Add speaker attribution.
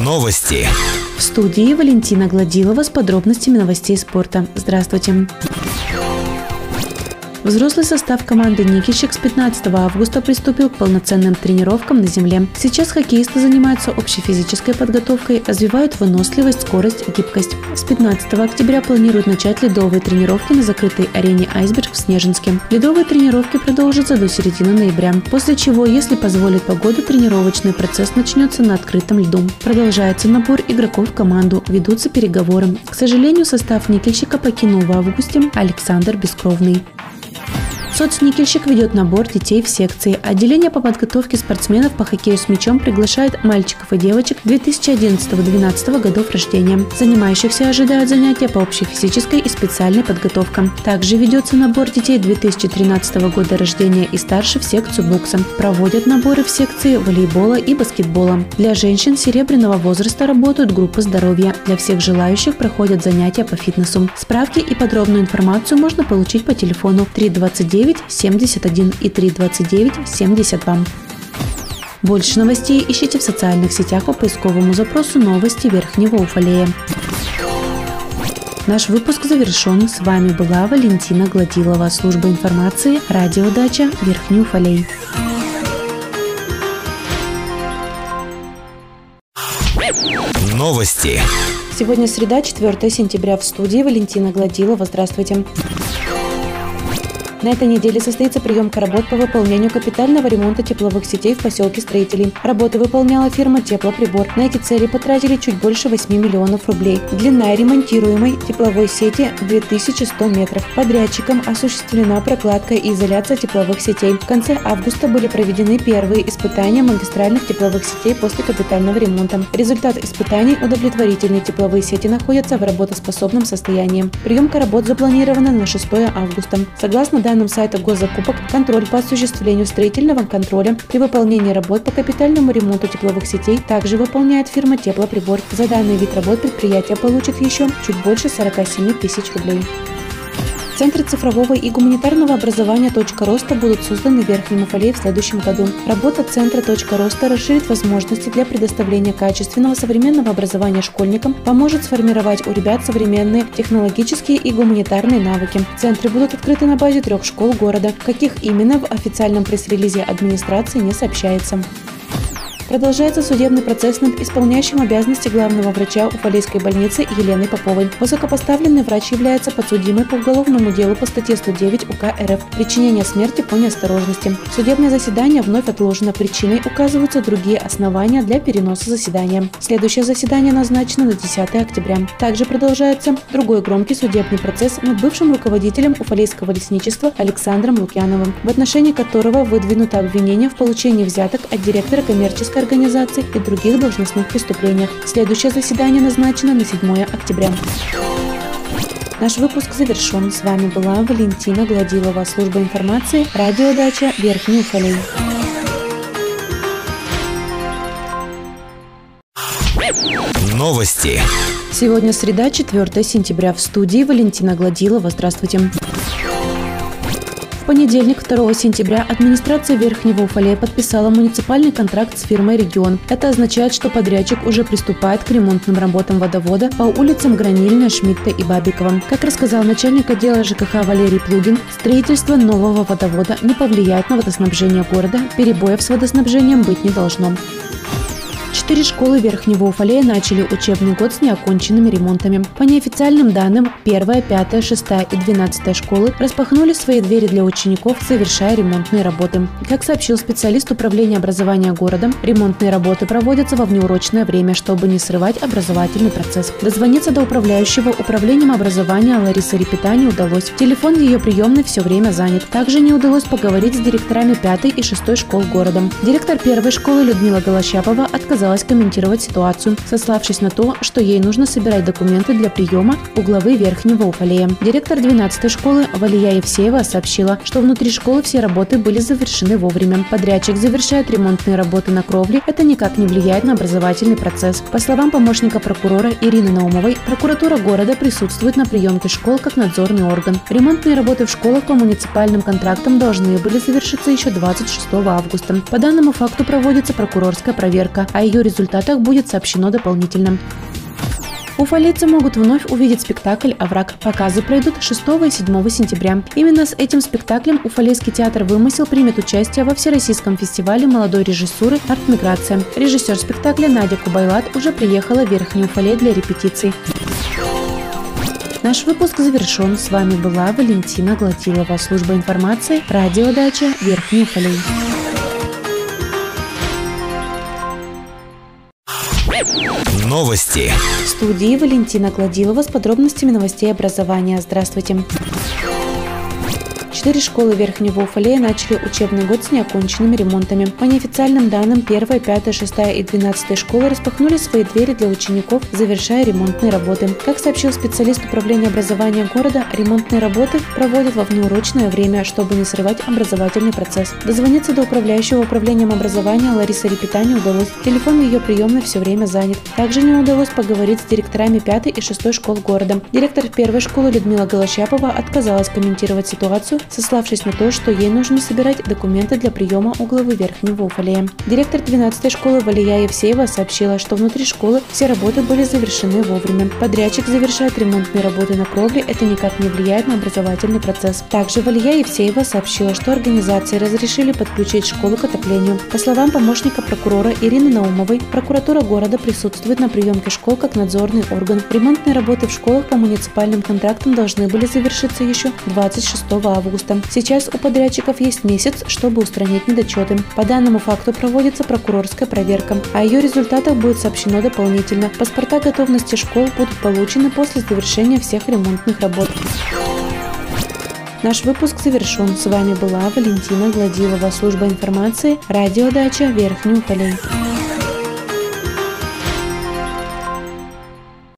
Speaker 1: Новости.
Speaker 2: В студии Валентина Гладилова с подробностями новостей спорта. Здравствуйте. Взрослый состав команды «Никельщик» с 15 августа приступил к полноценным тренировкам на земле. Сейчас хоккеисты занимаются общей физической подготовкой, развивают выносливость, скорость, гибкость. С 15 октября планируют начать ледовые тренировки на закрытой арене «Айсберг» в Снежинске. Ледовые тренировки продолжатся до середины ноября, после чего, если позволит погода, тренировочный процесс начнется на открытом льду. Продолжается набор игроков в команду, ведутся переговоры. К сожалению, состав «Никельщика» покинул в августе Александр Бескровный. Соцникельщик ведет набор детей в секции. Отделение по подготовке спортсменов по хоккею с мячом приглашает мальчиков и девочек 2011-2012 годов рождения. Занимающихся ожидают занятия по общей физической и специальной подготовке. Также ведется набор детей 2013 года рождения и старше в секцию бокса. Проводят наборы в секции волейбола и баскетбола. Для женщин серебряного возраста работают группы здоровья. Для всех желающих проходят занятия по фитнесу. Справки и подробную информацию можно получить по телефону 329 9 71 и 329 72. Больше новостей ищите в социальных сетях по поисковому запросу «Новости Верхнего Уфалея». Наш выпуск завершен. С вами была Валентина Гладилова, служба информации, радиодача Верхний Уфалей.
Speaker 1: Новости.
Speaker 2: Сегодня среда, 4 сентября. В студии Валентина Гладилова. Здравствуйте. На этой неделе состоится приемка работ по выполнению капитального ремонта тепловых сетей в поселке Строителей. Работы выполняла фирма «Теплоприбор». На эти цели потратили чуть больше 8 миллионов рублей. Длина ремонтируемой тепловой сети 2100 метров. Подрядчиком осуществлена прокладка и изоляция тепловых сетей. В конце августа были проведены первые испытания магистральных тепловых сетей после капитального ремонта. Результат испытаний – удовлетворительные тепловые сети находятся в работоспособном состоянии. Приемка работ запланирована на 6 августа. Согласно данным данным сайта госзакупок контроль по осуществлению строительного контроля при выполнении работ по капитальному ремонту тепловых сетей также выполняет фирма «Теплоприбор». За данный вид работ предприятие получит еще чуть больше 47 тысяч рублей. Центры цифрового и гуманитарного образования «Точка роста» будут созданы в Верхнем Уфале в следующем году. Работа Центра «Точка роста» расширит возможности для предоставления качественного современного образования школьникам, поможет сформировать у ребят современные технологические и гуманитарные навыки. Центры будут открыты на базе трех школ города. Каких именно в официальном пресс-релизе администрации не сообщается. Продолжается судебный процесс над исполняющим обязанности главного врача Уфалейской больницы Еленой Поповой. Высокопоставленный врач является подсудимой по уголовному делу по статье 109 УК РФ «Причинение смерти по неосторожности». Судебное заседание вновь отложено. Причиной указываются другие основания для переноса заседания. Следующее заседание назначено на 10 октября. Также продолжается другой громкий судебный процесс над бывшим руководителем Уфалейского лесничества Александром Лукьяновым, в отношении которого выдвинуто обвинение в получении взяток от директора коммерческой организаций и других должностных преступлениях. Следующее заседание назначено на 7 октября. Наш выпуск завершен. С вами была Валентина Гладилова, служба информации, радиодача Верхний Уфалей.
Speaker 1: Новости.
Speaker 2: Сегодня среда, 4 сентября. В студии Валентина Гладилова. Здравствуйте. В понедельник, 2 сентября, администрация Верхнего Уфалея подписала муниципальный контракт с фирмой «Регион». Это означает, что подрядчик уже приступает к ремонтным работам водовода по улицам Гранильная, Шмидта и Бабикова. Как рассказал начальник отдела ЖКХ Валерий Плугин, строительство нового водовода не повлияет на водоснабжение города, перебоев с водоснабжением быть не должно. Четыре школы Верхнего Уфалея начали учебный год с неоконченными ремонтами. По неофициальным данным, первая, пятая, шестая и двенадцатая школы распахнули свои двери для учеников, совершая ремонтные работы. Как сообщил специалист управления образования городом, ремонтные работы проводятся во внеурочное время, чтобы не срывать образовательный процесс. Дозвониться до управляющего управлением образования Ларисы Репета удалось. Телефон ее приемной все время занят. Также не удалось поговорить с директорами пятой и шестой школ городом. Директор первой школы Людмила Голощапова отказалась отказалась комментировать ситуацию, сославшись на то, что ей нужно собирать документы для приема у главы Верхнего Уфалея. Директор 12-й школы Валия Евсеева сообщила, что внутри школы все работы были завершены вовремя. Подрядчик завершает ремонтные работы на кровле. Это никак не влияет на образовательный процесс. По словам помощника прокурора Ирины Наумовой, прокуратура города присутствует на приемке школ как надзорный орган. Ремонтные работы в школах по муниципальным контрактам должны были завершиться еще 26 августа. По данному факту проводится прокурорская проверка, а ее ее результатах будет сообщено дополнительно. Уфалейцы могут вновь увидеть спектакль «Овраг». Показы пройдут 6 и 7 сентября. Именно с этим спектаклем Уфалейский театр «Вымысел» примет участие во Всероссийском фестивале молодой режиссуры «Арт-миграция». Режиссер спектакля Надя Кубайлат уже приехала в Верхний Уфалей для репетиций. Наш выпуск завершен. С вами была Валентина Гладилова, служба информации, радиодача Верхний Уфалей.
Speaker 1: Новости.
Speaker 2: В студии Валентина Гладилова с подробностями новостей образования. Здравствуйте. Четыре школы Верхнего Уфалея начали учебный год с неоконченными ремонтами. По неофициальным данным, 1, 5, 6 и 12 школы распахнули свои двери для учеников, завершая ремонтные работы. Как сообщил специалист управления образования города, ремонтные работы проводят во внеурочное время, чтобы не срывать образовательный процесс. Дозвониться до управляющего управлением образования Ларисы Репета не удалось. Телефон ее приемной все время занят. Также не удалось поговорить с директорами 5 и 6 школ города. Директор первой школы Людмила Голощапова отказалась комментировать ситуацию, сославшись на то, что ей нужно собирать документы для приема у главы Верхнего Уфалея. Директор 12-й школы Валия Евсеева сообщила, что внутри школы все работы были завершены вовремя. Подрядчик завершает ремонтные работы на кровле, это никак не влияет на образовательный процесс. Также Валия Евсеева сообщила, что организации разрешили подключить школу к отоплению. По словам помощника прокурора Ирины Наумовой, прокуратура города присутствует на приемке школ как надзорный орган. Ремонтные работы в школах по муниципальным контрактам должны были завершиться еще 26 августа августа. Сейчас у подрядчиков есть месяц, чтобы устранить недочеты. По данному факту проводится прокурорская проверка. О ее результатах будет сообщено дополнительно. Паспорта готовности школ будут получены после завершения всех ремонтных работ. Наш выпуск завершен. С вами была Валентина Гладилова, служба информации, радиодача Верхний Уфалей.